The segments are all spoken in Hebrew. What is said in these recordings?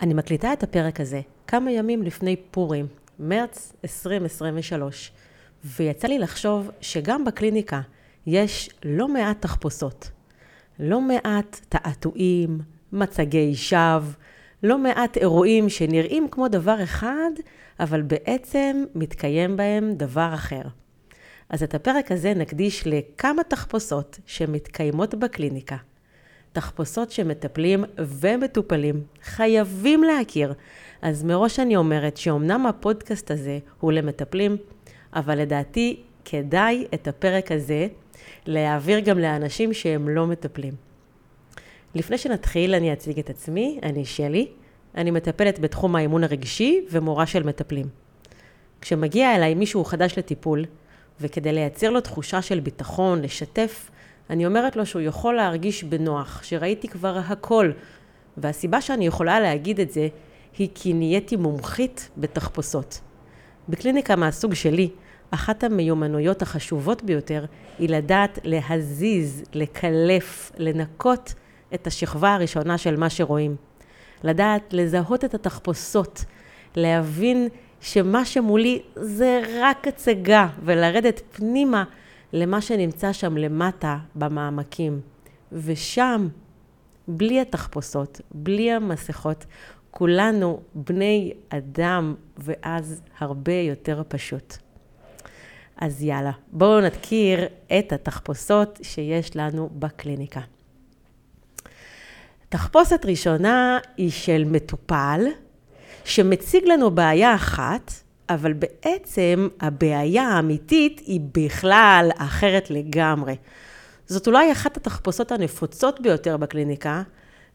אני מקליטה את הפרק הזה כמה ימים לפני פורים, מרץ 2023, ויצא לי לחשוב שגם בקליניקה יש לא מעט תחפושות. לא מעט תעתועים, מצגי שווא, לא מעט אירועים שנראים כמו דבר אחד, אבל בעצם מתקיים בהם דבר אחר. אז את הפרק הזה נקדיש לכמה תחפושות שמתקיימות בקליניקה. תחפושות שמטפלים ומטופלים חייבים להכיר. אז מראש אני אומרת שאומנם הפודקאסט הזה הוא למטפלים, אבל לדעתי כדאי את הפרק הזה להעביר גם לאנשים שהם לא מטפלים. לפני שנתחיל, אני אציג את עצמי, אני שלי, אני מטפלת בתחום האימון הרגשי ומורה של מטפלים. כשמגיע אליי מישהו חדש לטיפול, וכדי לייצר לו תחושה של ביטחון, לשתף, אני אומרת לו שהוא יכול להרגיש בנוח, שראיתי כבר הכל. והסיבה שאני יכולה להגיד את זה, היא כי נהייתי מומחית בתחפושות. בקליניקה מהסוג שלי, אחת המיומנויות החשובות ביותר היא לדעת להזיז, לקלף, לנקות את השכבה הראשונה של מה שרואים. לדעת לזהות את התחפושות, להבין שמה שמולי זה רק הצגה, ולרדת פנימה למה שנמצא שם למטה במעמקים. ושם, בלי התחפושות, בלי המסכות, כולנו בני אדם, ואז הרבה יותר פשוט. אז יאללה, בואו נכיר את התחפושות שיש לנו בקליניקה. תחפושת ראשונה היא של מטופל שמציג לנו בעיה אחת, אבל בעצם הבעיה האמיתית היא בכלל אחרת לגמרי. זאת אולי אחת התחפושות הנפוצות ביותר בקליניקה,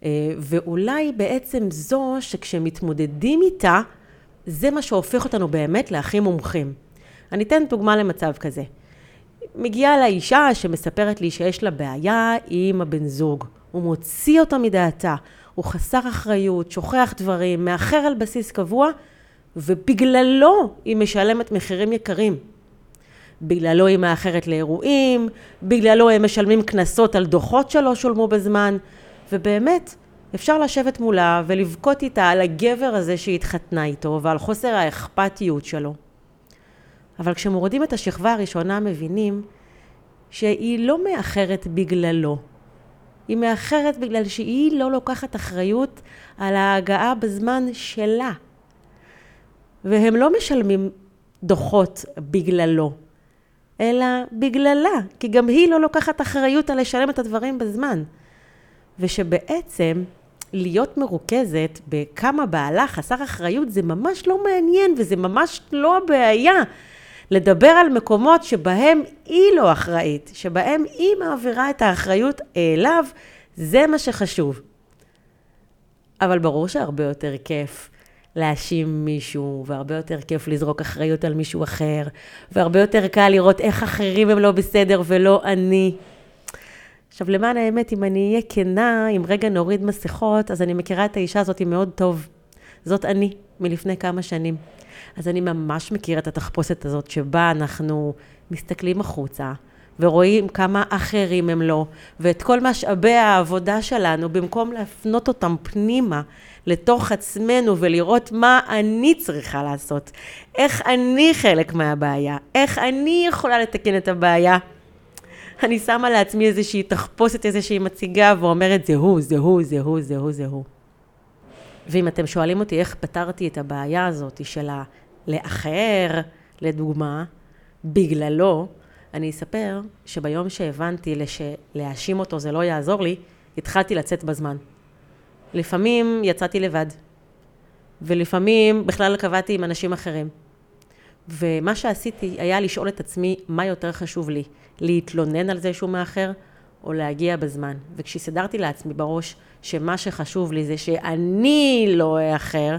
אה, ואולי בעצם זו שכשמתמודדים איתה, זה מה שהופך אותנו באמת להכי מומחים. אני אתן דוגמה למצב כזה. מגיעה לה אישה שמספרת לי שיש לה בעיה עם הבן זוג. הוא מוציא אותה מדעתה, הוא חסר אחריות, שוכח דברים, מאחר על בסיס קבוע, ובגללו היא משלמת מחירים יקרים. בגללו היא מאחרת לאירועים, בגללו הם משלמים קנסות על דוחות שלא שולמו בזמן, ובאמת, אפשר לשבת מולה ולבכות איתה על הגבר הזה שהיא התחתנה איתו ועל חוסר האכפתיות שלו. אבל כשמורידים את השכבה הראשונה מבינים שהיא לא מאחרת בגללו. היא מאחרת בגלל שהיא לא לוקחת אחריות על ההגעה בזמן שלה. והם לא משלמים דוחות בגללו, אלא בגללה, כי גם היא לא לוקחת אחריות על לשלם את הדברים בזמן. ושבעצם להיות מרוכזת בכמה בעלה חסר אחריות זה ממש לא מעניין וזה ממש לא הבעיה. לדבר על מקומות שבהם היא לא אחראית, שבהם היא מעבירה את האחריות אליו, זה מה שחשוב. אבל ברור שהרבה יותר כיף להאשים מישהו, והרבה יותר כיף לזרוק אחריות על מישהו אחר, והרבה יותר קל לראות איך אחרים הם לא בסדר ולא אני. עכשיו, למען האמת, אם אני אהיה כנה, אם רגע נוריד מסכות, אז אני מכירה את האישה הזאת מאוד טוב. זאת אני, מלפני כמה שנים. אז אני ממש מכיר את התחפושת הזאת, שבה אנחנו מסתכלים החוצה, ורואים כמה אחרים הם לא, ואת כל משאבי העבודה שלנו, במקום להפנות אותם פנימה, לתוך עצמנו, ולראות מה אני צריכה לעשות, איך אני חלק מהבעיה, איך אני יכולה לתקן את הבעיה. אני שמה לעצמי איזושהי תחפושת, איזושהי מציגה, ואומרת, זה הוא, זה הוא, זה הוא, זה הוא, זה הוא. ואם אתם שואלים אותי איך פתרתי את הבעיה הזאת של הלאחר, לדוגמה, בגללו, אני אספר שביום שהבנתי שלהאשים אותו זה לא יעזור לי, התחלתי לצאת בזמן. לפעמים יצאתי לבד, ולפעמים בכלל קבעתי עם אנשים אחרים. ומה שעשיתי היה לשאול את עצמי מה יותר חשוב לי, להתלונן על זה שהוא מאחר, או להגיע בזמן. וכשסידרתי לעצמי בראש שמה שחשוב לי זה שאני לא אאחר,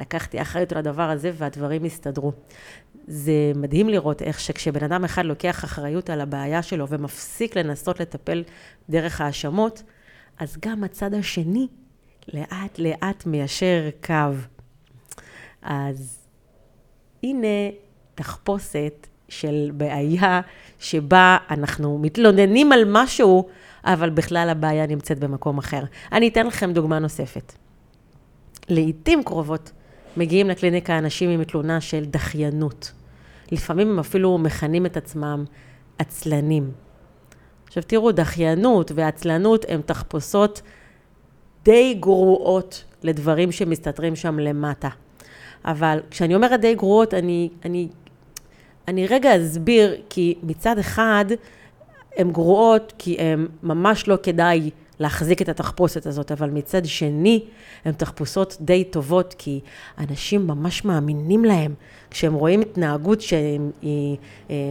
לקחתי אחריות על הדבר הזה והדברים הסתדרו. זה מדהים לראות איך שכשבן אדם אחד לוקח אחריות על הבעיה שלו ומפסיק לנסות לטפל דרך האשמות, אז גם הצד השני לאט לאט מיישר קו. אז הנה תחפושת של בעיה שבה אנחנו מתלוננים על משהו, אבל בכלל הבעיה נמצאת במקום אחר. אני אתן לכם דוגמה נוספת. לעיתים קרובות מגיעים לקליניקה אנשים עם תלונה של דחיינות. לפעמים הם אפילו מכנים את עצמם עצלנים. עכשיו תראו, דחיינות ועצלנות הן תחפושות די גרועות לדברים שמסתתרים שם למטה. אבל כשאני אומרת די גרועות, אני, אני, אני רגע אסביר, כי מצד אחד, הן גרועות כי הן ממש לא כדאי להחזיק את התחפושת הזאת, אבל מצד שני, הן תחפושות די טובות, כי אנשים ממש מאמינים להם. כשהם רואים התנהגות שהיא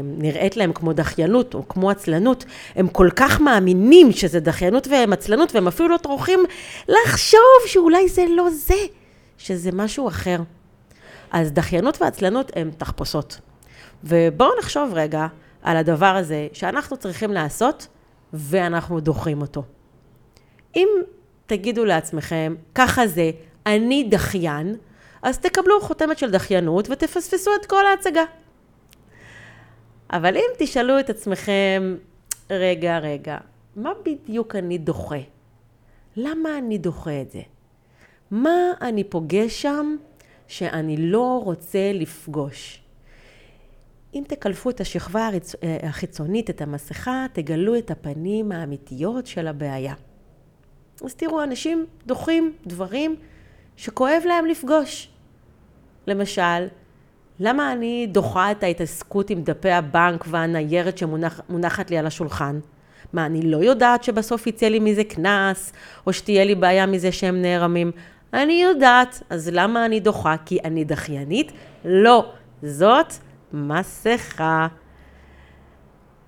נראית להם כמו דחיינות או כמו עצלנות, הם כל כך מאמינים שזה דחיינות והם עצלנות, והם אפילו לא טורחים לחשוב שאולי זה לא זה, שזה משהו אחר. אז דחיינות ועצלנות הן תחפושות. ובואו נחשוב רגע על הדבר הזה שאנחנו צריכים לעשות, ואנחנו דוחים אותו. אם תגידו לעצמכם, ככה זה, אני דחיין, אז תקבלו חותמת של דחיינות ותפספסו את כל ההצגה. אבל אם תשאלו את עצמכם, רגע, רגע, מה בדיוק אני דוחה? למה אני דוחה את זה? מה אני פוגש שם שאני לא רוצה לפגוש? אם תקלפו את השכבה החיצונית, את המסכה, תגלו את הפנים האמיתיות של הבעיה. אז תראו, אנשים דוחים דברים שכואב להם לפגוש. למשל, למה אני דוחה את ההתעסקות עם דפי הבנק והניירת שמונחת לי על השולחן? מה, אני לא יודעת שבסוף יצא לי מזה קנס, או שתהיה לי בעיה מזה שהם נערמים? אני יודעת, אז למה אני דוחה? כי אני דחיינית? לא, זאת מסכה.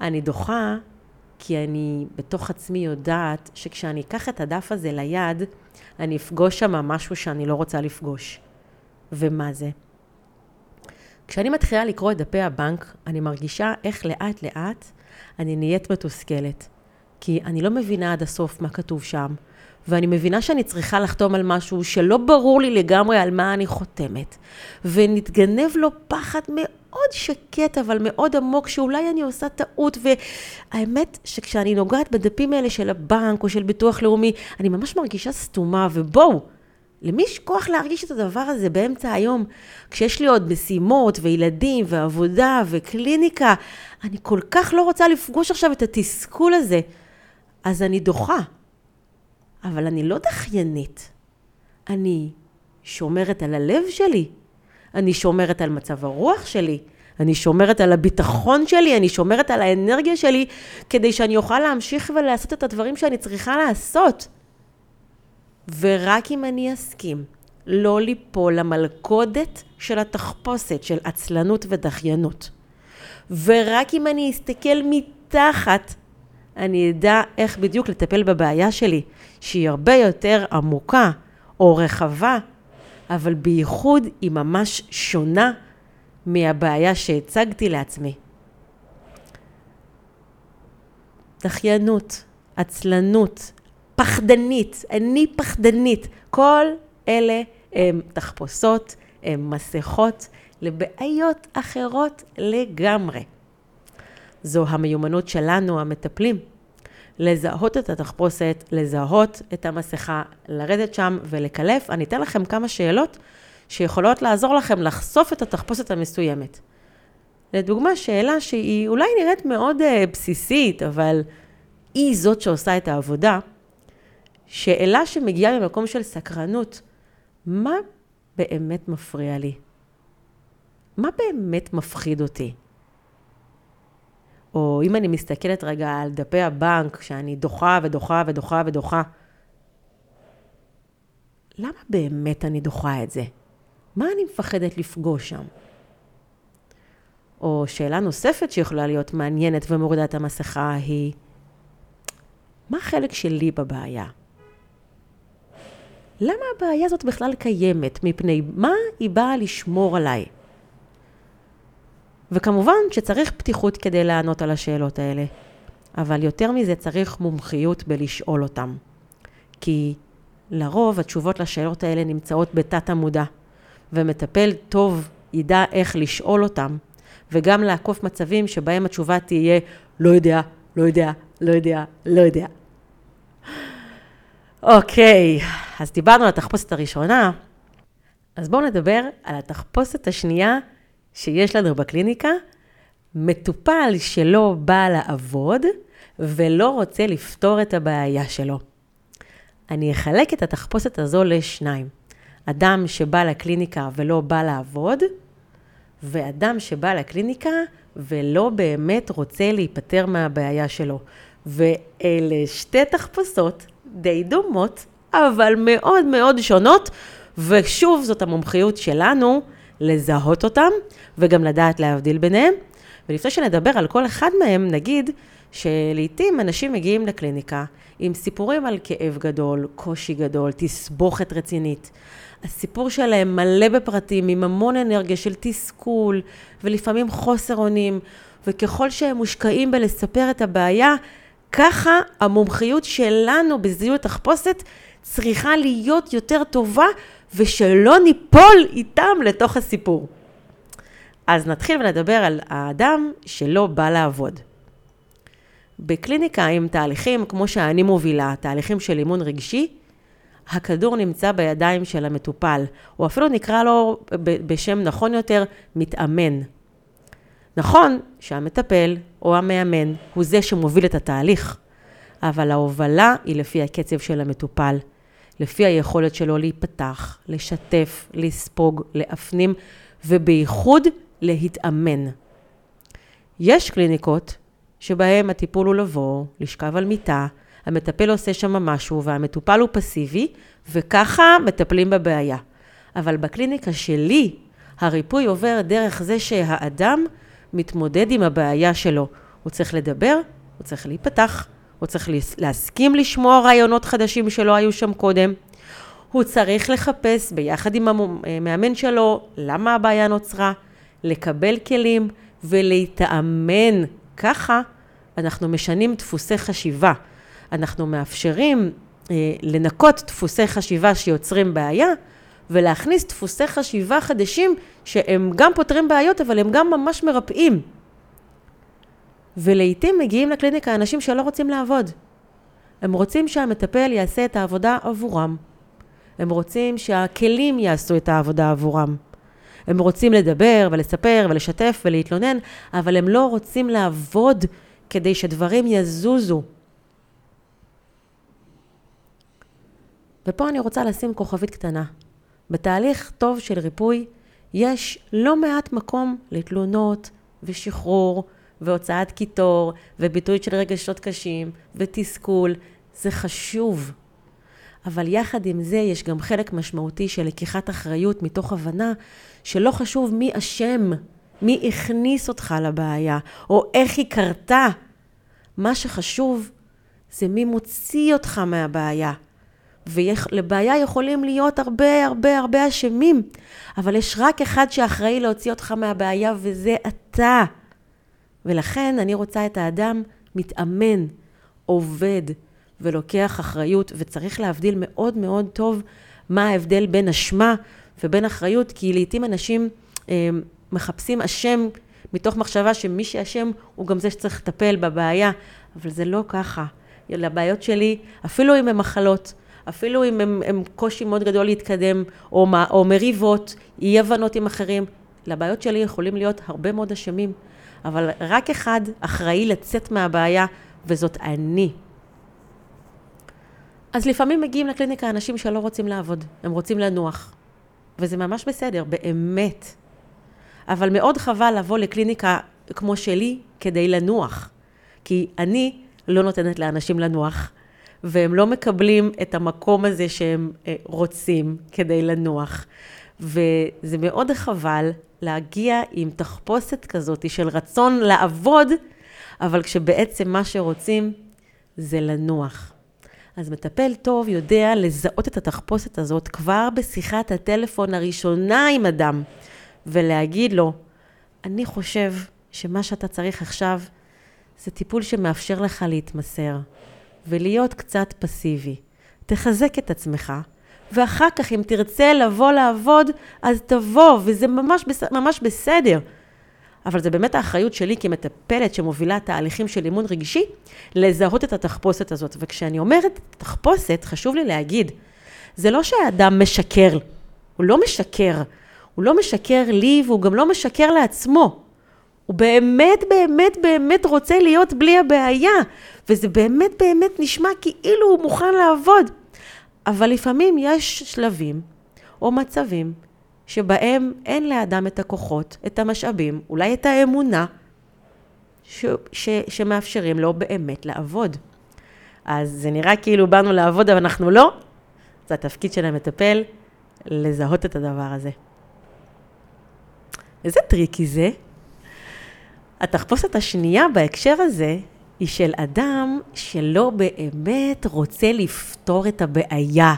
אני דוחה כי אני בתוך עצמי יודעת שכשאני אקח את הדף הזה ליד, אני אפגוש שם משהו שאני לא רוצה לפגוש. ומה זה? כשאני מתחילה לקרוא את דפי הבנק, אני מרגישה איך לאט לאט אני נהיית מתוסכלת. כי אני לא מבינה עד הסוף מה כתוב שם, ואני מבינה שאני צריכה לחתום על משהו שלא ברור לי לגמרי על מה אני חותמת. ונתגנב לו פחד מאוד שקט, אבל מאוד עמוק, שאולי אני עושה טעות. והאמת שכשאני נוגעת בדפים האלה של הבנק או של ביטוח לאומי, אני ממש מרגישה סתומה, ובואו, למי יש כוח להרגיש את הדבר הזה באמצע היום, כשיש לי עוד משימות וילדים ועבודה וקליניקה? אני כל כך לא רוצה לפגוש עכשיו את התסכול הזה. אז אני דוחה. אבל אני לא דחיינית. אני שומרת על הלב שלי. אני שומרת על מצב הרוח שלי. אני שומרת על הביטחון שלי, אני שומרת על האנרגיה שלי, כדי שאני אוכל להמשיך ולעשות את הדברים שאני צריכה לעשות. ורק אם אני אסכים לא ליפול למלכודת של התחפושת, של עצלנות ודחיינות, ורק אם אני אסתכל מתחת, אני אדע איך בדיוק לטפל בבעיה שלי, שהיא הרבה יותר עמוקה או רחבה, אבל בייחוד היא ממש שונה מהבעיה שהצגתי לעצמי. דחיינות, עצלנות, פחדנית, אני פחדנית. כל אלה הם תחפושות, הם מסכות לבעיות אחרות לגמרי. זו המיומנות שלנו, המטפלים. לזהות את התחפושת, לזהות את המסכה, לרדת שם ולקלף. אני אתן לכם כמה שאלות שיכולות לעזור לכם לחשוף את התחפושת המסוימת. לדוגמה, שאלה שהיא אולי נראית מאוד uh, בסיסית, אבל היא זאת שעושה את העבודה. שאלה שמגיעה ממקום של סקרנות, מה באמת מפריע לי? מה באמת מפחיד אותי? או אם אני מסתכלת רגע על דפי הבנק, שאני דוחה ודוחה ודוחה ודוחה, למה באמת אני דוחה את זה? מה אני מפחדת לפגוש שם? או שאלה נוספת שיכולה להיות מעניינת ומורידה את המסכה היא, מה החלק שלי בבעיה? למה הבעיה הזאת בכלל קיימת? מפני מה היא באה לשמור עליי? וכמובן שצריך פתיחות כדי לענות על השאלות האלה, אבל יותר מזה צריך מומחיות בלשאול אותם. כי לרוב התשובות לשאלות האלה נמצאות בתת המודע, ומטפל טוב ידע איך לשאול אותם, וגם לעקוף מצבים שבהם התשובה תהיה לא יודע, לא יודע, לא יודע, לא יודע. אוקיי, אז דיברנו על התחפושת הראשונה, אז בואו נדבר על התחפושת השנייה שיש לנו בקליניקה, מטופל שלא בא לעבוד ולא רוצה לפתור את הבעיה שלו. אני אחלק את התחפושת הזו לשניים. אדם שבא לקליניקה ולא בא לעבוד, ואדם שבא לקליניקה ולא באמת רוצה להיפטר מהבעיה שלו. ואלה שתי תחפושות די דומות, אבל מאוד מאוד שונות, ושוב, זאת המומחיות שלנו לזהות אותם, וגם לדעת להבדיל ביניהם. ולפני שנדבר על כל אחד מהם, נגיד שלעיתים אנשים מגיעים לקליניקה עם סיפורים על כאב גדול, קושי גדול, תסבוכת רצינית. הסיפור שלהם מלא בפרטים, עם המון אנרגיה של תסכול, ולפעמים חוסר אונים, וככל שהם מושקעים בלספר את הבעיה, ככה המומחיות שלנו בזיהוי תחפושת צריכה להיות יותר טובה, ושלא ניפול איתם לתוך הסיפור. אז נתחיל ונדבר על האדם שלא בא לעבוד. בקליניקה עם תהליכים כמו שאני מובילה, תהליכים של אימון רגשי, הכדור נמצא בידיים של המטופל, או אפילו נקרא לו בשם נכון יותר, מתאמן. נכון שהמטפל או המאמן הוא זה שמוביל את התהליך, אבל ההובלה היא לפי הקצב של המטופל, לפי היכולת שלו להיפתח, לשתף, לספוג, להפנים, ובייחוד להתאמן. יש קליניקות שבהן הטיפול הוא לבוא, לשכב על מיטה, המטפל עושה שם משהו והמטופל הוא פסיבי, וככה מטפלים בבעיה. אבל בקליניקה שלי, הריפוי עובר דרך זה שהאדם מתמודד עם הבעיה שלו. הוא צריך לדבר, הוא צריך להיפתח, הוא צריך להסכים לשמוע רעיונות חדשים שלא היו שם קודם. הוא צריך לחפש ביחד עם המאמן שלו למה הבעיה נוצרה, לקבל כלים ולהתאמן. ככה אנחנו משנים דפוסי חשיבה. אנחנו מאפשרים אה, לנקות דפוסי חשיבה שיוצרים בעיה, ולהכניס דפוסי חשיבה חדשים שהם גם פותרים בעיות, אבל הם גם ממש מרפאים. ולעיתים מגיעים לקליניקה אנשים שלא רוצים לעבוד. הם רוצים שהמטפל יעשה את העבודה עבורם. הם רוצים שהכלים יעשו את העבודה עבורם. הם רוצים לדבר ולספר ולשתף ולהתלונן, אבל הם לא רוצים לעבוד כדי שדברים יזוזו. ופה אני רוצה לשים כוכבית קטנה. בתהליך טוב של ריפוי יש לא מעט מקום לתלונות ושחרור והוצאת קיטור וביטוי של רגשות קשים ותסכול. זה חשוב. אבל יחד עם זה יש גם חלק משמעותי של לקיחת אחריות מתוך הבנה שלא חשוב מי אשם, מי הכניס אותך לבעיה, או איך היא קרתה. מה שחשוב זה מי מוציא אותך מהבעיה. ולבעיה יכולים להיות הרבה הרבה הרבה אשמים, אבל יש רק אחד שאחראי להוציא אותך מהבעיה וזה אתה. ולכן אני רוצה את האדם מתאמן, עובד ולוקח אחריות, וצריך להבדיל מאוד מאוד טוב מה ההבדל בין אשמה ובין אחריות, כי לעיתים אנשים אה, מחפשים אשם מתוך מחשבה שמי שאשם הוא גם זה שצריך לטפל בבעיה, אבל זה לא ככה. לבעיות שלי, אפילו אם הן מחלות, אפילו אם הם קושי מאוד גדול להתקדם, או, או מריבות, אי הבנות עם אחרים, לבעיות שלי יכולים להיות הרבה מאוד אשמים, אבל רק אחד אחראי לצאת מהבעיה, וזאת אני. אז לפעמים מגיעים לקליניקה אנשים שלא רוצים לעבוד, הם רוצים לנוח. וזה ממש בסדר, באמת. אבל מאוד חבל לבוא לקליניקה כמו שלי כדי לנוח. כי אני לא נותנת לאנשים לנוח, והם לא מקבלים את המקום הזה שהם אה, רוצים כדי לנוח. וזה מאוד חבל להגיע עם תחפושת כזאת של רצון לעבוד, אבל כשבעצם מה שרוצים זה לנוח. אז מטפל טוב יודע לזהות את התחפושת הזאת כבר בשיחת הטלפון הראשונה עם אדם, ולהגיד לו, אני חושב שמה שאתה צריך עכשיו זה טיפול שמאפשר לך להתמסר. ולהיות קצת פסיבי. תחזק את עצמך, ואחר כך אם תרצה לבוא לעבוד, אז תבוא, וזה ממש, בס... ממש בסדר. אבל זה באמת האחריות שלי כמטפלת שמובילה תהליכים של אימון רגשי, לזהות את התחפושת הזאת. וכשאני אומרת תחפושת, חשוב לי להגיד, זה לא שהאדם משקר הוא לא משקר. הוא לא משקר לי והוא גם לא משקר לעצמו. הוא באמת, באמת, באמת רוצה להיות בלי הבעיה. וזה באמת, באמת נשמע כאילו הוא מוכן לעבוד. אבל לפעמים יש שלבים או מצבים שבהם אין לאדם את הכוחות, את המשאבים, אולי את האמונה, ש, ש, שמאפשרים לו באמת לעבוד. אז זה נראה כאילו באנו לעבוד, אבל אנחנו לא. זה התפקיד של המטפל, לזהות את הדבר הזה. איזה tricky זה. התחפושת השנייה בהקשר הזה היא של אדם שלא באמת רוצה לפתור את הבעיה.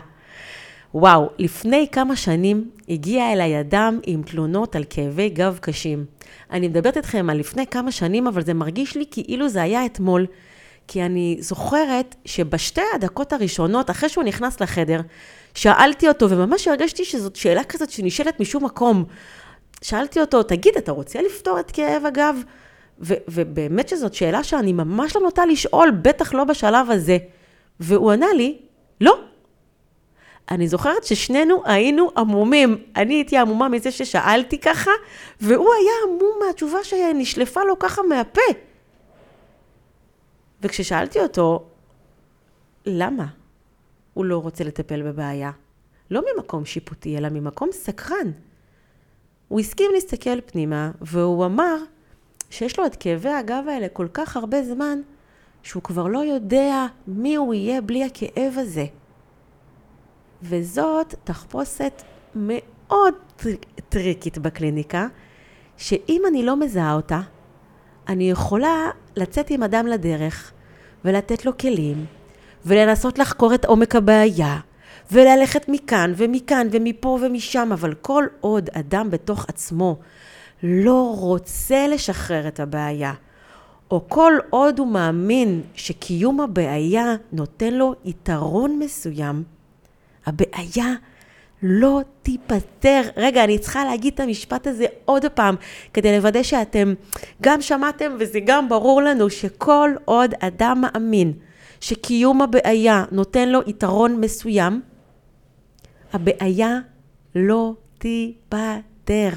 וואו, לפני כמה שנים הגיע אליי אדם עם תלונות על כאבי גב קשים. אני מדברת איתכם על לפני כמה שנים, אבל זה מרגיש לי כאילו זה היה אתמול. כי אני זוכרת שבשתי הדקות הראשונות, אחרי שהוא נכנס לחדר, שאלתי אותו, וממש הרגשתי שזאת שאלה כזאת שנשאלת משום מקום. שאלתי אותו, תגיד, אתה רוצה לפתור את כאב הגב? ובאמת שזאת שאלה שאני ממש לא נוטה לשאול, בטח לא בשלב הזה. והוא ענה לי, לא. אני זוכרת ששנינו היינו עמומים. אני הייתי עמומה מזה ששאלתי ככה, והוא היה עמום מהתשובה שנשלפה לו ככה מהפה. וכששאלתי אותו, למה הוא לא רוצה לטפל בבעיה? לא ממקום שיפוטי, אלא ממקום סקרן. הוא הסכים להסתכל פנימה, והוא אמר שיש לו את כאבי הגב האלה כל כך הרבה זמן, שהוא כבר לא יודע מי הוא יהיה בלי הכאב הזה. וזאת תחפושת מאוד טריקית בקליניקה, שאם אני לא מזהה אותה, אני יכולה לצאת עם אדם לדרך ולתת לו כלים ולנסות לחקור את עומק הבעיה וללכת מכאן ומכאן ומפה ומשם, אבל כל עוד אדם בתוך עצמו לא רוצה לשחרר את הבעיה, או כל עוד הוא מאמין שקיום הבעיה נותן לו יתרון מסוים, הבעיה לא תיפתר. רגע, אני צריכה להגיד את המשפט הזה עוד פעם, כדי לוודא שאתם גם שמעתם וזה גם ברור לנו שכל עוד אדם מאמין שקיום הבעיה נותן לו יתרון מסוים, הבעיה לא תיפתר.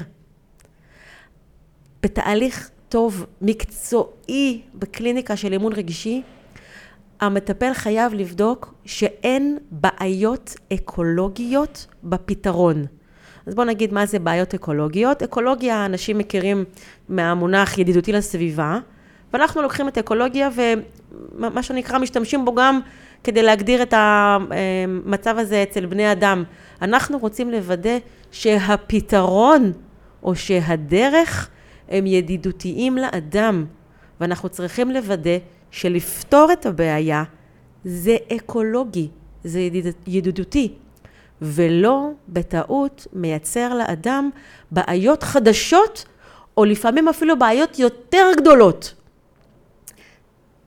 בתהליך טוב, מקצועי, בקליניקה של אימון רגשי, המטפל חייב לבדוק שאין בעיות אקולוגיות בפתרון. אז בואו נגיד מה זה בעיות אקולוגיות. אקולוגיה, אנשים מכירים מהמונח ידידותי לסביבה, ואנחנו לוקחים את אקולוגיה ומה שנקרא משתמשים בו גם כדי להגדיר את המצב הזה אצל בני אדם. אנחנו רוצים לוודא שהפתרון או שהדרך הם ידידותיים לאדם, ואנחנו צריכים לוודא שלפתור את הבעיה זה אקולוגי, זה ידיד, ידידותי, ולא בטעות מייצר לאדם בעיות חדשות, או לפעמים אפילו בעיות יותר גדולות.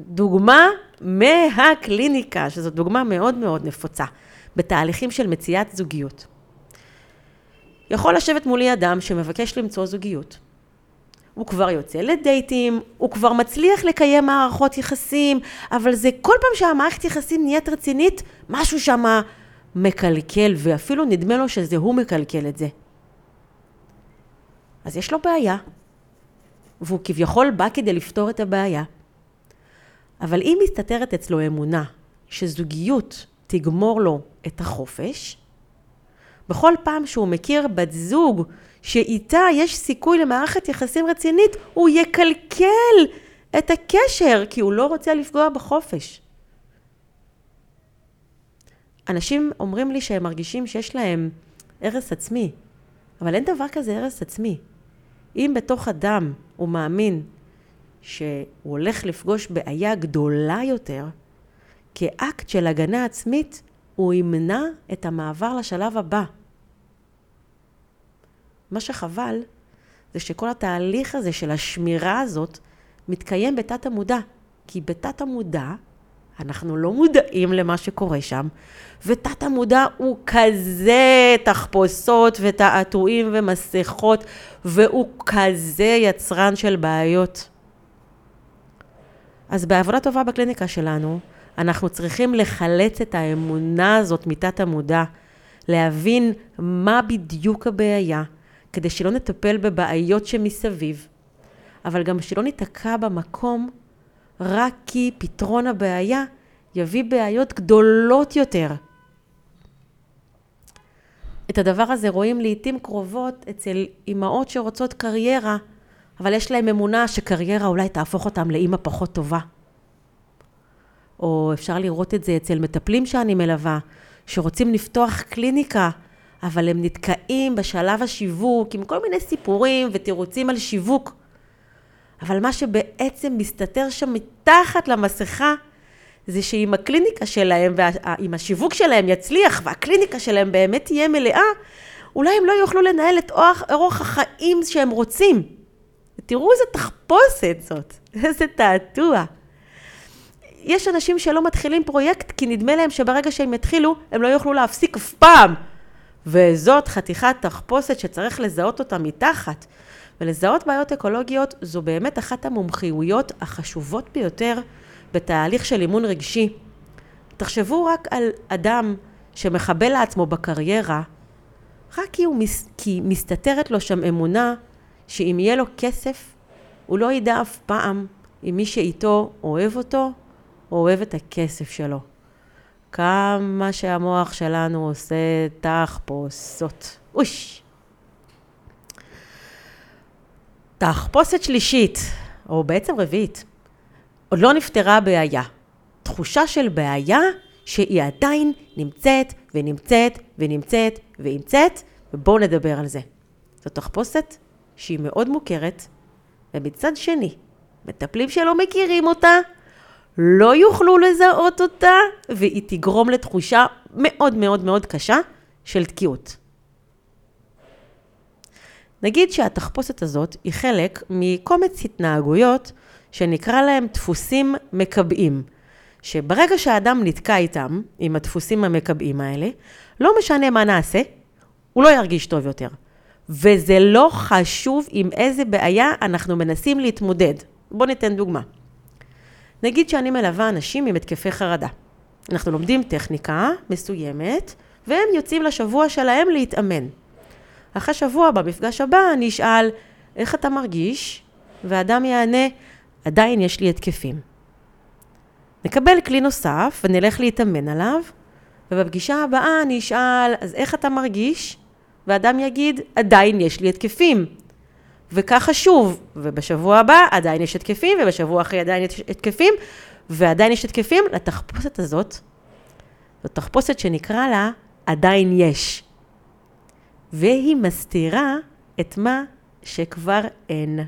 דוגמה מהקליניקה, שזו דוגמה מאוד מאוד נפוצה, בתהליכים של מציאת זוגיות. יכול לשבת מולי אדם שמבקש למצוא זוגיות. הוא כבר יוצא לדייטים, הוא כבר מצליח לקיים מערכות יחסים, אבל זה כל פעם שהמערכת יחסים נהיית רצינית, משהו שם מקלקל, ואפילו נדמה לו שזה הוא מקלקל את זה. אז יש לו בעיה, והוא כביכול בא כדי לפתור את הבעיה. אבל אם מסתתרת אצלו אמונה שזוגיות תגמור לו את החופש, בכל פעם שהוא מכיר בת זוג שאיתה יש סיכוי למערכת יחסים רצינית, הוא יקלקל את הקשר, כי הוא לא רוצה לפגוע בחופש. אנשים אומרים לי שהם מרגישים שיש להם הרס עצמי, אבל אין דבר כזה הרס עצמי. אם בתוך אדם הוא מאמין שהוא הולך לפגוש בעיה גדולה יותר, כאקט של הגנה עצמית, הוא ימנע את המעבר לשלב הבא. מה שחבל זה שכל התהליך הזה של השמירה הזאת מתקיים בתת המודע. כי בתת המודע אנחנו לא מודעים למה שקורה שם, ותת המודע הוא כזה תחפושות ותעתועים ומסכות, והוא כזה יצרן של בעיות. אז בעבודה טובה בקליניקה שלנו, אנחנו צריכים לחלץ את האמונה הזאת מתת המודע, להבין מה בדיוק הבעיה, כדי שלא נטפל בבעיות שמסביב, אבל גם שלא ניתקע במקום רק כי פתרון הבעיה יביא בעיות גדולות יותר. את הדבר הזה רואים לעיתים קרובות אצל אימהות שרוצות קריירה, אבל יש להם אמונה שקריירה אולי תהפוך אותם לאימא פחות טובה. או אפשר לראות את זה אצל מטפלים שאני מלווה, שרוצים לפתוח קליניקה, אבל הם נתקעים בשלב השיווק עם כל מיני סיפורים ותירוצים על שיווק. אבל מה שבעצם מסתתר שם מתחת למסכה, זה שאם הקליניקה שלהם ואם השיווק שלהם יצליח והקליניקה שלהם באמת תהיה מלאה, אולי הם לא יוכלו לנהל את אורח, אורח החיים שהם רוצים. תראו איזה תחפושת זאת, איזה תעתוע. יש אנשים שלא מתחילים פרויקט כי נדמה להם שברגע שהם יתחילו, הם לא יוכלו להפסיק אף פעם. וזאת חתיכת תחפושת שצריך לזהות אותה מתחת. ולזהות בעיות אקולוגיות זו באמת אחת המומחיויות החשובות ביותר בתהליך של אימון רגשי. תחשבו רק על אדם שמחבל לעצמו בקריירה, רק כי, מס, כי מסתתרת לו שם אמונה שאם יהיה לו כסף, הוא לא ידע אף פעם אם מי שאיתו אוהב אותו או אוהב את הכסף שלו. כמה שהמוח שלנו עושה תחפושות. אוש! תחפושת שלישית, או בעצם רביעית, עוד לא נפתרה הבעיה. תחושה של בעיה שהיא עדיין נמצאת ונמצאת ונמצאת ונמצאת, ובואו נדבר על זה. זו תחפושת שהיא מאוד מוכרת, ומצד שני, מטפלים שלא מכירים אותה, לא יוכלו לזהות אותה, והיא תגרום לתחושה מאוד מאוד מאוד קשה של תקיעות. נגיד שהתחפושת הזאת היא חלק מקומץ התנהגויות שנקרא להם דפוסים מקבעים, שברגע שהאדם נתקע איתם, עם הדפוסים המקבעים האלה, לא משנה מה נעשה, הוא לא ירגיש טוב יותר. וזה לא חשוב עם איזה בעיה אנחנו מנסים להתמודד. בואו ניתן דוגמה. נגיד שאני מלווה אנשים עם התקפי חרדה. אנחנו לומדים טכניקה מסוימת, והם יוצאים לשבוע שלהם להתאמן. אחרי שבוע, במפגש הבא, אני אשאל, איך אתה מרגיש? ואדם יענה, עדיין יש לי התקפים. נקבל כלי נוסף ונלך להתאמן עליו, ובפגישה הבאה אני אשאל, אז איך אתה מרגיש? ואדם יגיד, עדיין יש לי התקפים. וככה שוב, ובשבוע הבא עדיין יש התקפים, ובשבוע אחרי עדיין יש התקפים, ועדיין יש התקפים. לתחפושת הזאת, זו תחפושת שנקרא לה עדיין יש. והיא מסתירה את מה שכבר אין.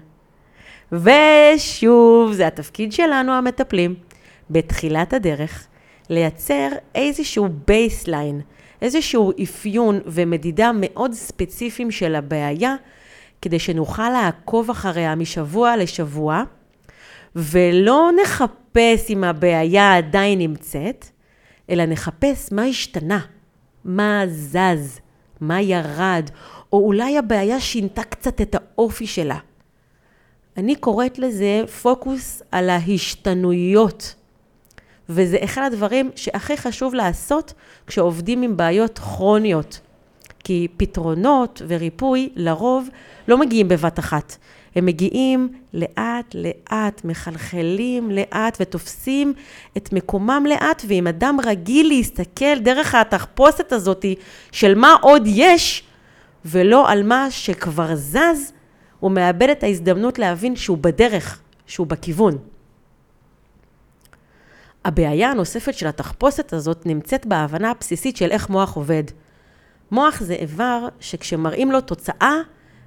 ושוב, זה התפקיד שלנו המטפלים, בתחילת הדרך, לייצר איזשהו baseline, איזשהו אפיון ומדידה מאוד ספציפיים של הבעיה, כדי שנוכל לעקוב אחריה משבוע לשבוע, ולא נחפש אם הבעיה עדיין נמצאת, אלא נחפש מה השתנה, מה זז, מה ירד, או אולי הבעיה שינתה קצת את האופי שלה. אני קוראת לזה פוקוס על ההשתנויות. וזה אחד הדברים שהכי חשוב לעשות כשעובדים עם בעיות כרוניות. כי פתרונות וריפוי לרוב לא מגיעים בבת אחת. הם מגיעים לאט לאט, מחלחלים לאט ותופסים את מקומם לאט, ואם אדם רגיל להסתכל דרך התחפושת הזאת של מה עוד יש, ולא על מה שכבר זז, הוא מאבד את ההזדמנות להבין שהוא בדרך, שהוא בכיוון. הבעיה הנוספת של התחפושת הזאת נמצאת בהבנה הבסיסית של איך מוח עובד. מוח זה איבר שכשמראים לו תוצאה,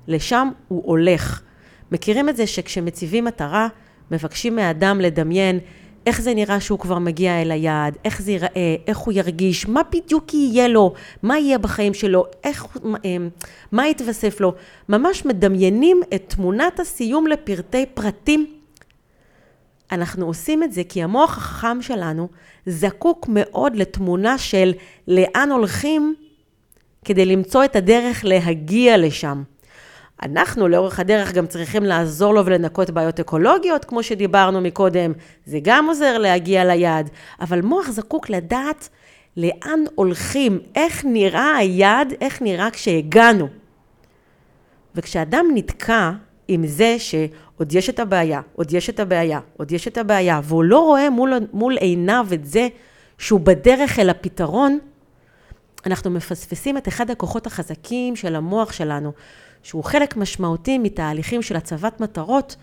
לשם הוא הולך. מכירים את זה שכשמציבים מטרה, מבקשים מהאדם לדמיין איך זה נראה שהוא כבר מגיע אל היעד, איך זה ייראה, איך הוא ירגיש, מה בדיוק יהיה לו, מה יהיה בחיים שלו, איך, אמ, מה יתווסף לו. ממש מדמיינים את תמונת הסיום לפרטי פרטים. אנחנו עושים את זה כי המוח החכם שלנו זקוק מאוד לתמונה של לאן הולכים כדי למצוא את הדרך להגיע לשם. אנחנו לאורך הדרך גם צריכים לעזור לו ולנקות בעיות אקולוגיות, כמו שדיברנו מקודם, זה גם עוזר להגיע ליעד, אבל מוח זקוק לדעת לאן הולכים, איך נראה היעד, איך נראה כשהגענו. וכשאדם נתקע עם זה שעוד יש את הבעיה, עוד יש את הבעיה, עוד יש את הבעיה, והוא לא רואה מול, מול עיניו את זה שהוא בדרך אל הפתרון, אנחנו מפספסים את אחד הכוחות החזקים של המוח שלנו, שהוא חלק משמעותי מתהליכים של הצבת מטרות,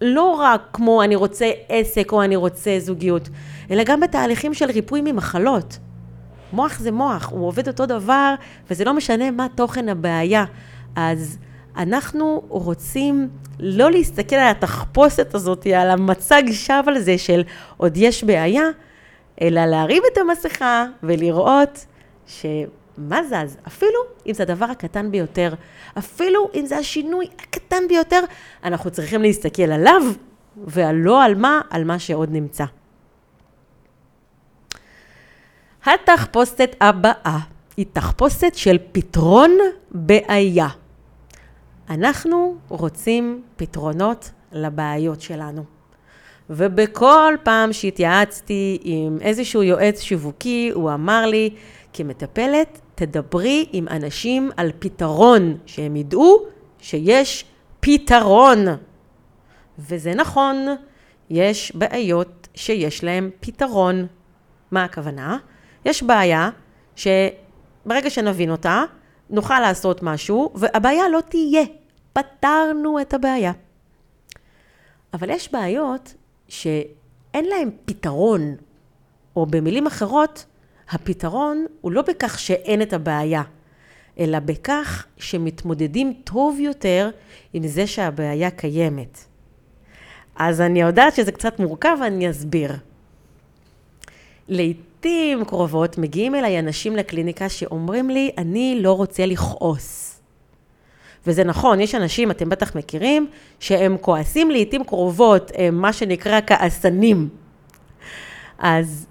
לא רק כמו אני רוצה עסק או אני רוצה זוגיות, אלא גם בתהליכים של ריפוי ממחלות. מוח זה מוח, הוא עובד אותו דבר, וזה לא משנה מה תוכן הבעיה. אז אנחנו רוצים לא להסתכל על התחפושת הזאת, על המצג שווא על זה של עוד יש בעיה, אלא להרים את המסכה ולראות שמה זז, אפילו אם זה הדבר הקטן ביותר, אפילו אם זה השינוי הקטן ביותר, אנחנו צריכים להסתכל עליו ולא על מה, על מה שעוד נמצא. התחפושת הבאה היא תחפושת של פתרון בעיה. אנחנו רוצים פתרונות לבעיות שלנו. ובכל פעם שהתייעצתי עם איזשהו יועץ שיווקי, הוא אמר לי, כמטפלת, תדברי עם אנשים על פתרון, שהם ידעו שיש פתרון. וזה נכון, יש בעיות שיש להן פתרון. מה הכוונה? יש בעיה שברגע שנבין אותה, נוכל לעשות משהו, והבעיה לא תהיה. פתרנו את הבעיה. אבל יש בעיות שאין להן פתרון, או במילים אחרות, הפתרון הוא לא בכך שאין את הבעיה, אלא בכך שמתמודדים טוב יותר עם זה שהבעיה קיימת. אז אני יודעת שזה קצת מורכב, ואני אסביר. לעתים קרובות מגיעים אליי אנשים לקליניקה שאומרים לי, אני לא רוצה לכעוס. וזה נכון, יש אנשים, אתם בטח מכירים, שהם כועסים לעתים קרובות, הם מה שנקרא כעסנים. אז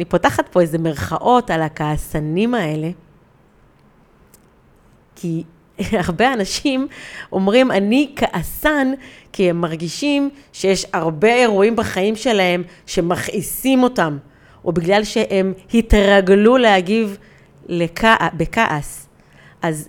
אני פותחת פה איזה מרכאות על הכעסנים האלה, כי הרבה אנשים אומרים, אני כעסן, כי הם מרגישים שיש הרבה אירועים בחיים שלהם שמכעיסים אותם. או בגלל שהם התרגלו להגיב לכע... בכעס. אז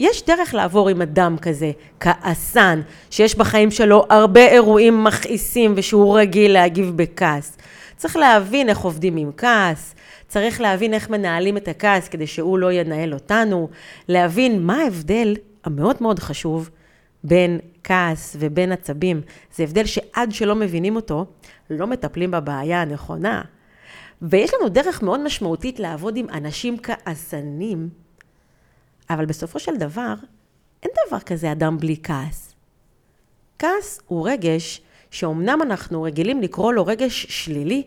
יש דרך לעבור עם אדם כזה, כעסן, שיש בחיים שלו הרבה אירועים מכעיסים ושהוא רגיל להגיב בכעס. צריך להבין איך עובדים עם כעס, צריך להבין איך מנהלים את הכעס כדי שהוא לא ינהל אותנו, להבין מה ההבדל המאוד מאוד חשוב בין כעס ובין עצבים. זה הבדל שעד שלא מבינים אותו, לא מטפלים בבעיה הנכונה. ויש לנו דרך מאוד משמעותית לעבוד עם אנשים כעסנים, אבל בסופו של דבר, אין דבר כזה אדם בלי כעס. כעס הוא רגש שאומנם אנחנו רגילים לקרוא לו רגש שלילי,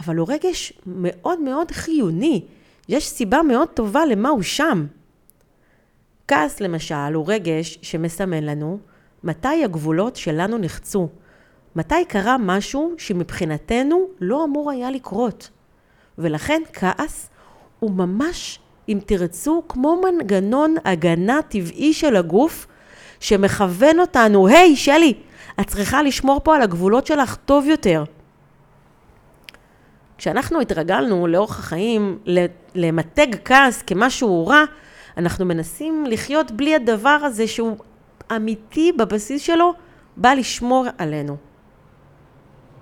אבל הוא רגש מאוד מאוד חיוני. יש סיבה מאוד טובה למה הוא שם. כעס למשל הוא רגש שמסמן לנו מתי הגבולות שלנו נחצו. מתי קרה משהו שמבחינתנו לא אמור היה לקרות. ולכן כעס הוא ממש, אם תרצו, כמו מנגנון הגנה טבעי של הגוף, שמכוון אותנו, היי, hey, שלי, את צריכה לשמור פה על הגבולות שלך טוב יותר. כשאנחנו התרגלנו לאורך החיים למתג כעס כמשהו רע, אנחנו מנסים לחיות בלי הדבר הזה שהוא אמיתי בבסיס שלו, בא לשמור עלינו.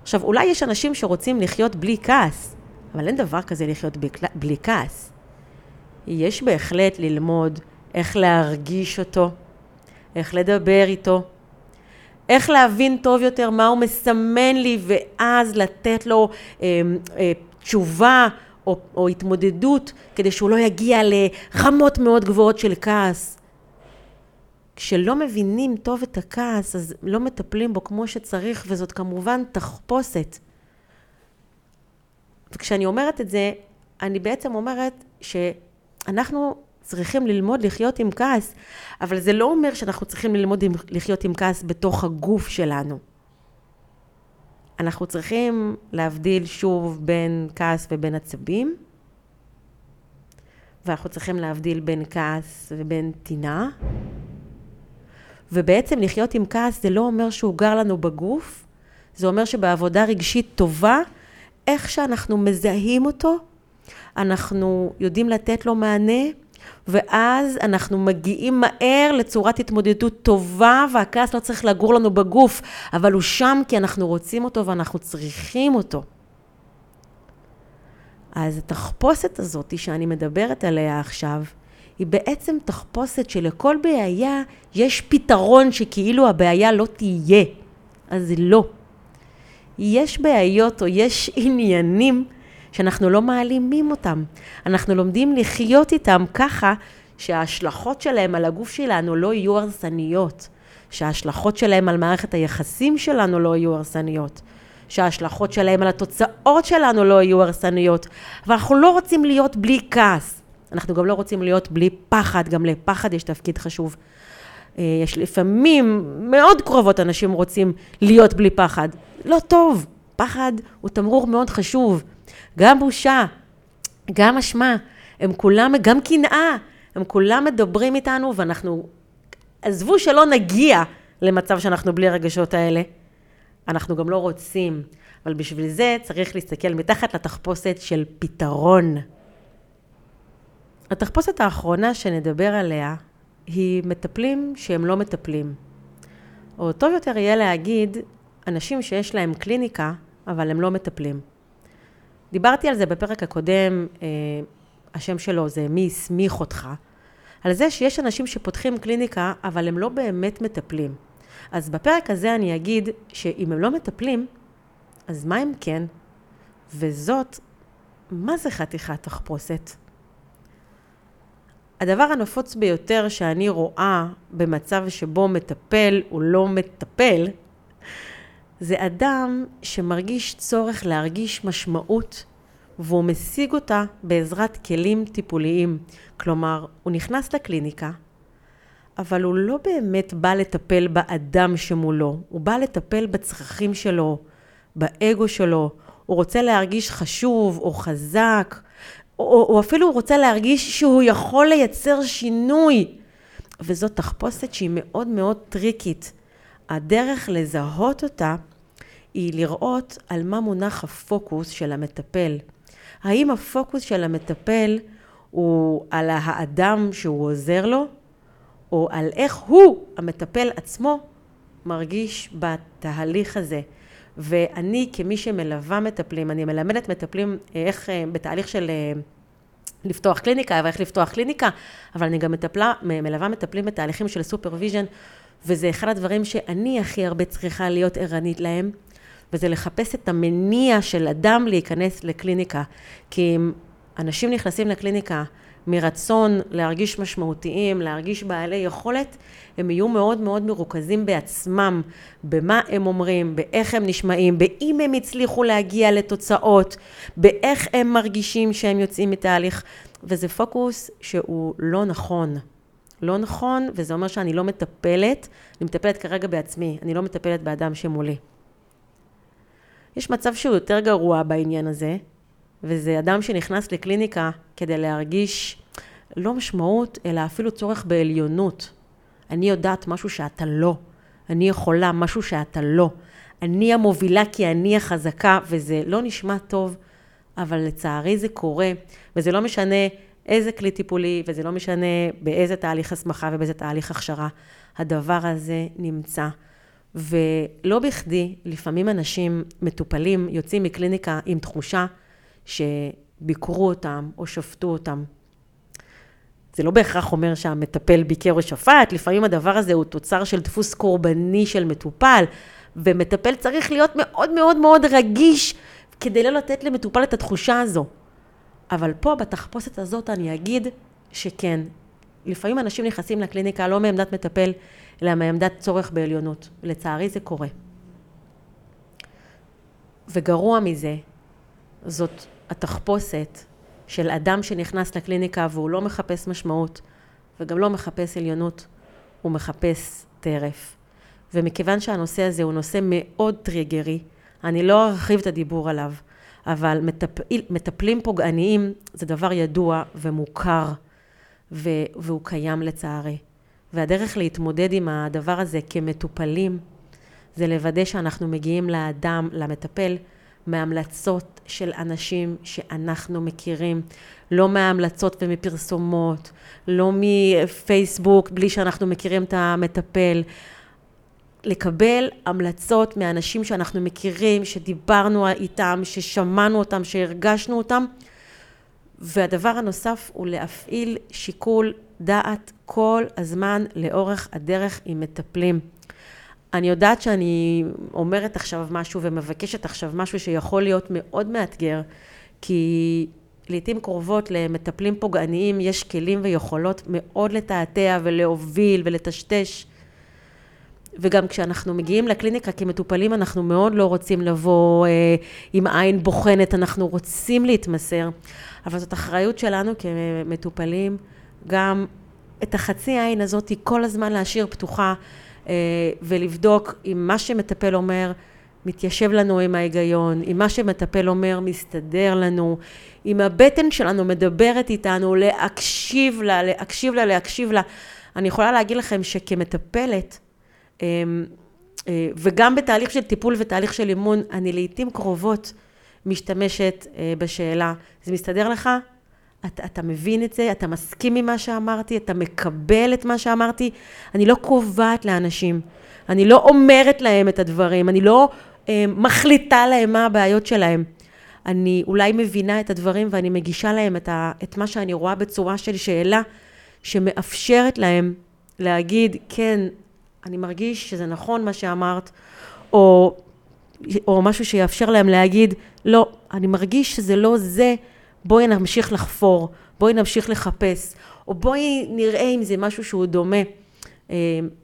עכשיו, אולי יש אנשים שרוצים לחיות בלי כעס, אבל אין דבר כזה לחיות בלי כעס. יש בהחלט ללמוד איך להרגיש אותו, איך לדבר איתו, איך להבין טוב יותר מה הוא מסמן לי, ואז לתת לו אה, אה, תשובה או, או התמודדות, כדי שהוא לא יגיע לרמות מאוד גבוהות של כעס. כשלא מבינים טוב את הכעס, אז לא מטפלים בו כמו שצריך, וזאת כמובן תחפושת. וכשאני אומרת את זה, אני בעצם אומרת שאנחנו צריכים ללמוד לחיות עם כעס, אבל זה לא אומר שאנחנו צריכים ללמוד עם, לחיות עם כעס בתוך הגוף שלנו. אנחנו צריכים להבדיל שוב בין כעס ובין עצבים, ואנחנו צריכים להבדיל בין כעס ובין טינה. ובעצם לחיות עם כעס זה לא אומר שהוא גר לנו בגוף, זה אומר שבעבודה רגשית טובה איך שאנחנו מזהים אותו, אנחנו יודעים לתת לו מענה, ואז אנחנו מגיעים מהר לצורת התמודדות טובה, והכעס לא צריך לגור לנו בגוף, אבל הוא שם כי אנחנו רוצים אותו ואנחנו צריכים אותו. אז התחפושת הזאת שאני מדברת עליה עכשיו, היא בעצם תחפושת שלכל בעיה יש פתרון שכאילו הבעיה לא תהיה. אז לא. יש בעיות או יש עניינים שאנחנו לא מעלימים אותם. אנחנו לומדים לחיות איתם ככה שההשלכות שלהם על הגוף שלנו לא יהיו הרסניות. שההשלכות שלהם על מערכת היחסים שלנו לא יהיו הרסניות. שההשלכות שלהם על התוצאות שלנו לא יהיו הרסניות. ואנחנו לא רוצים להיות בלי כעס. אנחנו גם לא רוצים להיות בלי פחד, גם לפחד יש תפקיד חשוב. אה, יש לפעמים, מאוד קרובות אנשים רוצים להיות בלי פחד. לא טוב, פחד הוא תמרור מאוד חשוב. גם בושה, גם אשמה, הם כולם, גם קנאה, הם כולם מדברים איתנו ואנחנו, עזבו שלא נגיע למצב שאנחנו בלי הרגשות האלה. אנחנו גם לא רוצים, אבל בשביל זה צריך להסתכל מתחת לתחפושת של פתרון. התחפושת האחרונה שנדבר עליה היא מטפלים שהם לא מטפלים. או טוב יותר יהיה להגיד, אנשים שיש להם קליניקה, אבל הם לא מטפלים. דיברתי על זה בפרק הקודם, אה, השם שלו זה מי הסמיך אותך, על זה שיש אנשים שפותחים קליניקה, אבל הם לא באמת מטפלים. אז בפרק הזה אני אגיד שאם הם לא מטפלים, אז מה הם כן? וזאת, מה זה חתיכת תחפושת? הדבר הנפוץ ביותר שאני רואה במצב שבו מטפל הוא לא מטפל, זה אדם שמרגיש צורך להרגיש משמעות והוא משיג אותה בעזרת כלים טיפוליים. כלומר, הוא נכנס לקליניקה, אבל הוא לא באמת בא לטפל באדם שמולו, הוא בא לטפל בצרכים שלו, באגו שלו, הוא רוצה להרגיש חשוב או חזק, או, או אפילו רוצה להרגיש שהוא יכול לייצר שינוי. וזאת תחפושת שהיא מאוד מאוד טריקית. הדרך לזהות אותה היא לראות על מה מונח הפוקוס של המטפל. האם הפוקוס של המטפל הוא על האדם שהוא עוזר לו, או על איך הוא, המטפל עצמו, מרגיש בתהליך הזה. ואני כמי שמלווה מטפלים, אני מלמדת מטפלים אה, איך אה, בתהליך של אה, לפתוח קליניקה ואיך לפתוח קליניקה, אבל אני גם מטפלה, מלווה מטפלים בתהליכים של supervision, וזה אחד הדברים שאני הכי הרבה צריכה להיות ערנית להם, וזה לחפש את המניע של אדם להיכנס לקליניקה. כי אם אנשים נכנסים לקליניקה מרצון להרגיש משמעותיים, להרגיש בעלי יכולת, הם יהיו מאוד מאוד מרוכזים בעצמם, במה הם אומרים, באיך הם נשמעים, באם הם הצליחו להגיע לתוצאות, באיך הם מרגישים שהם יוצאים מתהליך, וזה פוקוס שהוא לא נכון. לא נכון, וזה אומר שאני לא מטפלת, אני מטפלת כרגע בעצמי, אני לא מטפלת באדם שמולי. יש מצב שהוא יותר גרוע בעניין הזה, וזה אדם שנכנס לקליניקה כדי להרגיש לא משמעות, אלא אפילו צורך בעליונות. אני יודעת משהו שאתה לא. אני יכולה משהו שאתה לא. אני המובילה כי אני החזקה, וזה לא נשמע טוב, אבל לצערי זה קורה, וזה לא משנה איזה כלי טיפולי, וזה לא משנה באיזה תהליך הסמכה ובאיזה תהליך הכשרה. הדבר הזה נמצא. ולא בכדי, לפעמים אנשים מטופלים יוצאים מקליניקה עם תחושה שביקרו אותם או שפטו אותם. זה לא בהכרח אומר שהמטפל ביקר או שפט, לפעמים הדבר הזה הוא תוצר של דפוס קורבני של מטופל, ומטפל צריך להיות מאוד מאוד מאוד רגיש כדי לא לתת למטופל את התחושה הזו. אבל פה, בתחפושת הזאת, אני אגיד שכן, לפעמים אנשים נכנסים לקליניקה לא מעמדת מטפל, אלא מעמדת צורך בעליונות. לצערי זה קורה. וגרוע מזה, זאת התחפושת של אדם שנכנס לקליניקה והוא לא מחפש משמעות וגם לא מחפש עליונות, הוא מחפש טרף. ומכיוון שהנושא הזה הוא נושא מאוד טריגרי, אני לא ארחיב את הדיבור עליו, אבל מטפל, מטפלים פוגעניים זה דבר ידוע ומוכר, ו, והוא קיים לצערי. והדרך להתמודד עם הדבר הזה כמטופלים, זה לוודא שאנחנו מגיעים לאדם, למטפל, מהמלצות של אנשים שאנחנו מכירים, לא מהמלצות ומפרסומות, לא מפייסבוק בלי שאנחנו מכירים את המטפל. לקבל המלצות מאנשים שאנחנו מכירים, שדיברנו איתם, ששמענו אותם, שהרגשנו אותם. והדבר הנוסף הוא להפעיל שיקול דעת כל הזמן לאורך הדרך עם מטפלים. אני יודעת שאני אומרת עכשיו משהו ומבקשת עכשיו משהו שיכול להיות מאוד מאתגר, כי לעתים קרובות למטפלים פוגעניים יש כלים ויכולות מאוד לתעתע ולהוביל ולטשטש. וגם כשאנחנו מגיעים לקליניקה כמטופלים, אנחנו מאוד לא רוצים לבוא אה, עם עין בוחנת, אנחנו רוצים להתמסר, אבל זאת אחריות שלנו כמטופלים, גם את החצי עין הזאת כל הזמן להשאיר פתוחה אה, ולבדוק אם מה שמטפל אומר מתיישב לנו עם ההיגיון, אם מה שמטפל אומר מסתדר לנו, אם הבטן שלנו מדברת איתנו, להקשיב לה, להקשיב לה, להקשיב לה. אני יכולה להגיד לכם שכמטפלת, וגם בתהליך של טיפול ותהליך של אימון, אני לעיתים קרובות משתמשת אה, בשאלה, זה מסתדר לך? אתה, אתה מבין את זה? אתה מסכים עם מה שאמרתי? אתה מקבל את מה שאמרתי? אני לא קובעת לאנשים, אני לא אומרת להם את הדברים, אני לא אה, מחליטה להם מה הבעיות שלהם. אני אולי מבינה את הדברים ואני מגישה להם את, ה, את מה שאני רואה בצורה של שאלה שמאפשרת להם להגיד, כן, אני מרגיש שזה נכון מה שאמרת, או, או משהו שיאפשר להם להגיד, לא, אני מרגיש שזה לא זה, בואי נמשיך לחפור, בואי נמשיך לחפש, או בואי נראה אם זה משהו שהוא דומה. אה,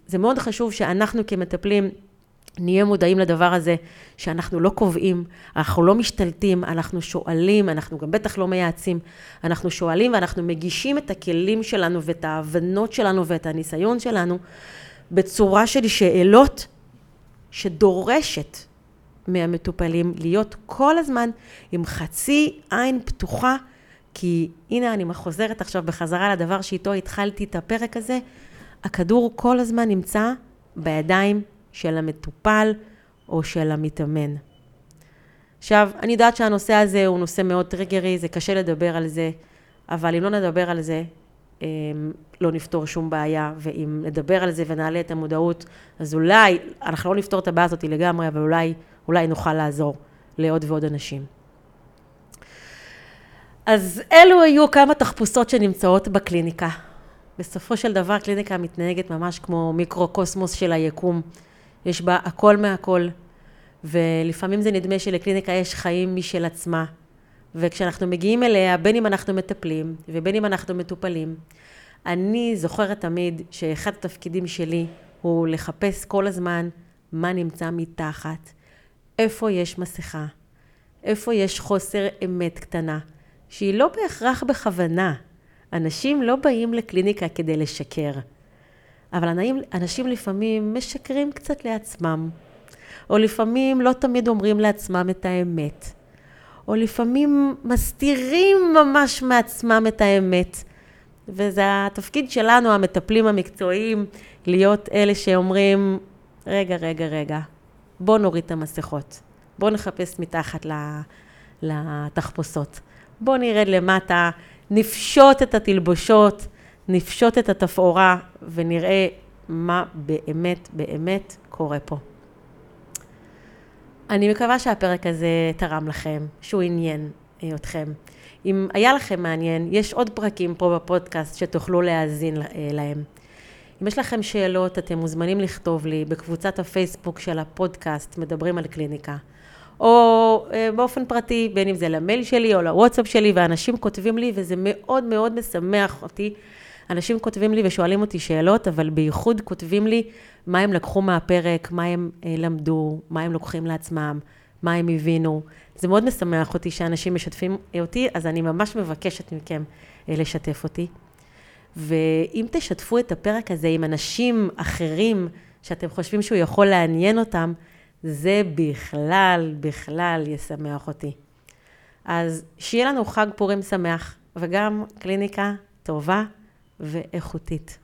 זה מאוד חשוב שאנחנו כמטפלים נהיה מודעים לדבר הזה, שאנחנו לא קובעים, אנחנו לא משתלטים, אנחנו שואלים, אנחנו גם בטח לא מייעצים, אנחנו שואלים ואנחנו מגישים את הכלים שלנו ואת ההבנות שלנו ואת הניסיון שלנו בצורה של שאלות שדורשת מהמטופלים להיות כל הזמן עם חצי עין פתוחה, כי הנה אני חוזרת עכשיו בחזרה לדבר שאיתו התחלתי את הפרק הזה, הכדור כל הזמן נמצא בידיים של המטופל או של המתאמן. עכשיו, אני יודעת שהנושא הזה הוא נושא מאוד טריגרי, זה קשה לדבר על זה, אבל אם לא נדבר על זה, לא נפתור שום בעיה, ואם נדבר על זה ונעלה את המודעות, אז אולי, אנחנו לא נפתור את הבעיה הזאת לגמרי, אבל אולי, אולי נוכל לעזור לעוד ועוד אנשים. אז אלו היו כמה תחפושות שנמצאות בקליניקה. בסופו של דבר קליניקה מתנהגת ממש כמו מיקרו-קוסמוס של היקום. יש בה הכל מהכל, ולפעמים זה נדמה שלקליניקה יש חיים משל עצמה. וכשאנחנו מגיעים אליה, בין אם אנחנו מטפלים ובין אם אנחנו מטופלים, אני זוכרת תמיד שאחד התפקידים שלי הוא לחפש כל הזמן מה נמצא מתחת, איפה יש מסכה, איפה יש חוסר אמת קטנה, שהיא לא בהכרח בכוונה. אנשים לא באים לקליניקה כדי לשקר, אבל אנשים, לפעמים משקרים קצת לעצמם, או לפעמים לא תמיד אומרים לעצמם את האמת. או לפעמים מסתירים ממש מעצמם את האמת. וזה התפקיד שלנו, המטפלים המקצועיים, להיות אלה שאומרים, רגע, רגע, רגע, בוא נוריד את המסכות, בוא נחפש מתחת לתחפושות, בוא נרד למטה, נפשוט את התלבושות, נפשוט את התפאורה ונראה מה באמת באמת קורה פה. אני מקווה שהפרק הזה תרם לכם, שהוא עניין אה, אתכם. אם היה לכם מעניין, יש עוד פרקים פה בפודקאסט שתוכלו להאזין אה, להם. אם יש לכם שאלות, אתם מוזמנים לכתוב לי בקבוצת הפייסבוק של הפודקאסט, מדברים על קליניקה. או אה, באופן פרטי, בין אם זה למייל שלי או לוואטסאפ שלי, ואנשים כותבים לי, וזה מאוד מאוד משמח אותי. אנשים כותבים לי ושואלים אותי שאלות, אבל בייחוד כותבים לי מה הם לקחו מהפרק, מה הם אה, למדו, מה הם לוקחים לעצמם, מה הם הבינו. זה מאוד משמח אותי שאנשים משתפים אותי, אז אני ממש מבקשת מכם אה, לשתף אותי. ואם תשתפו את הפרק הזה עם אנשים אחרים שאתם חושבים שהוא יכול לעניין אותם, זה בכלל, בכלל ישמח אותי. אז שיהיה לנו חג פורים שמח, וגם קליניקה טובה ואיכותית.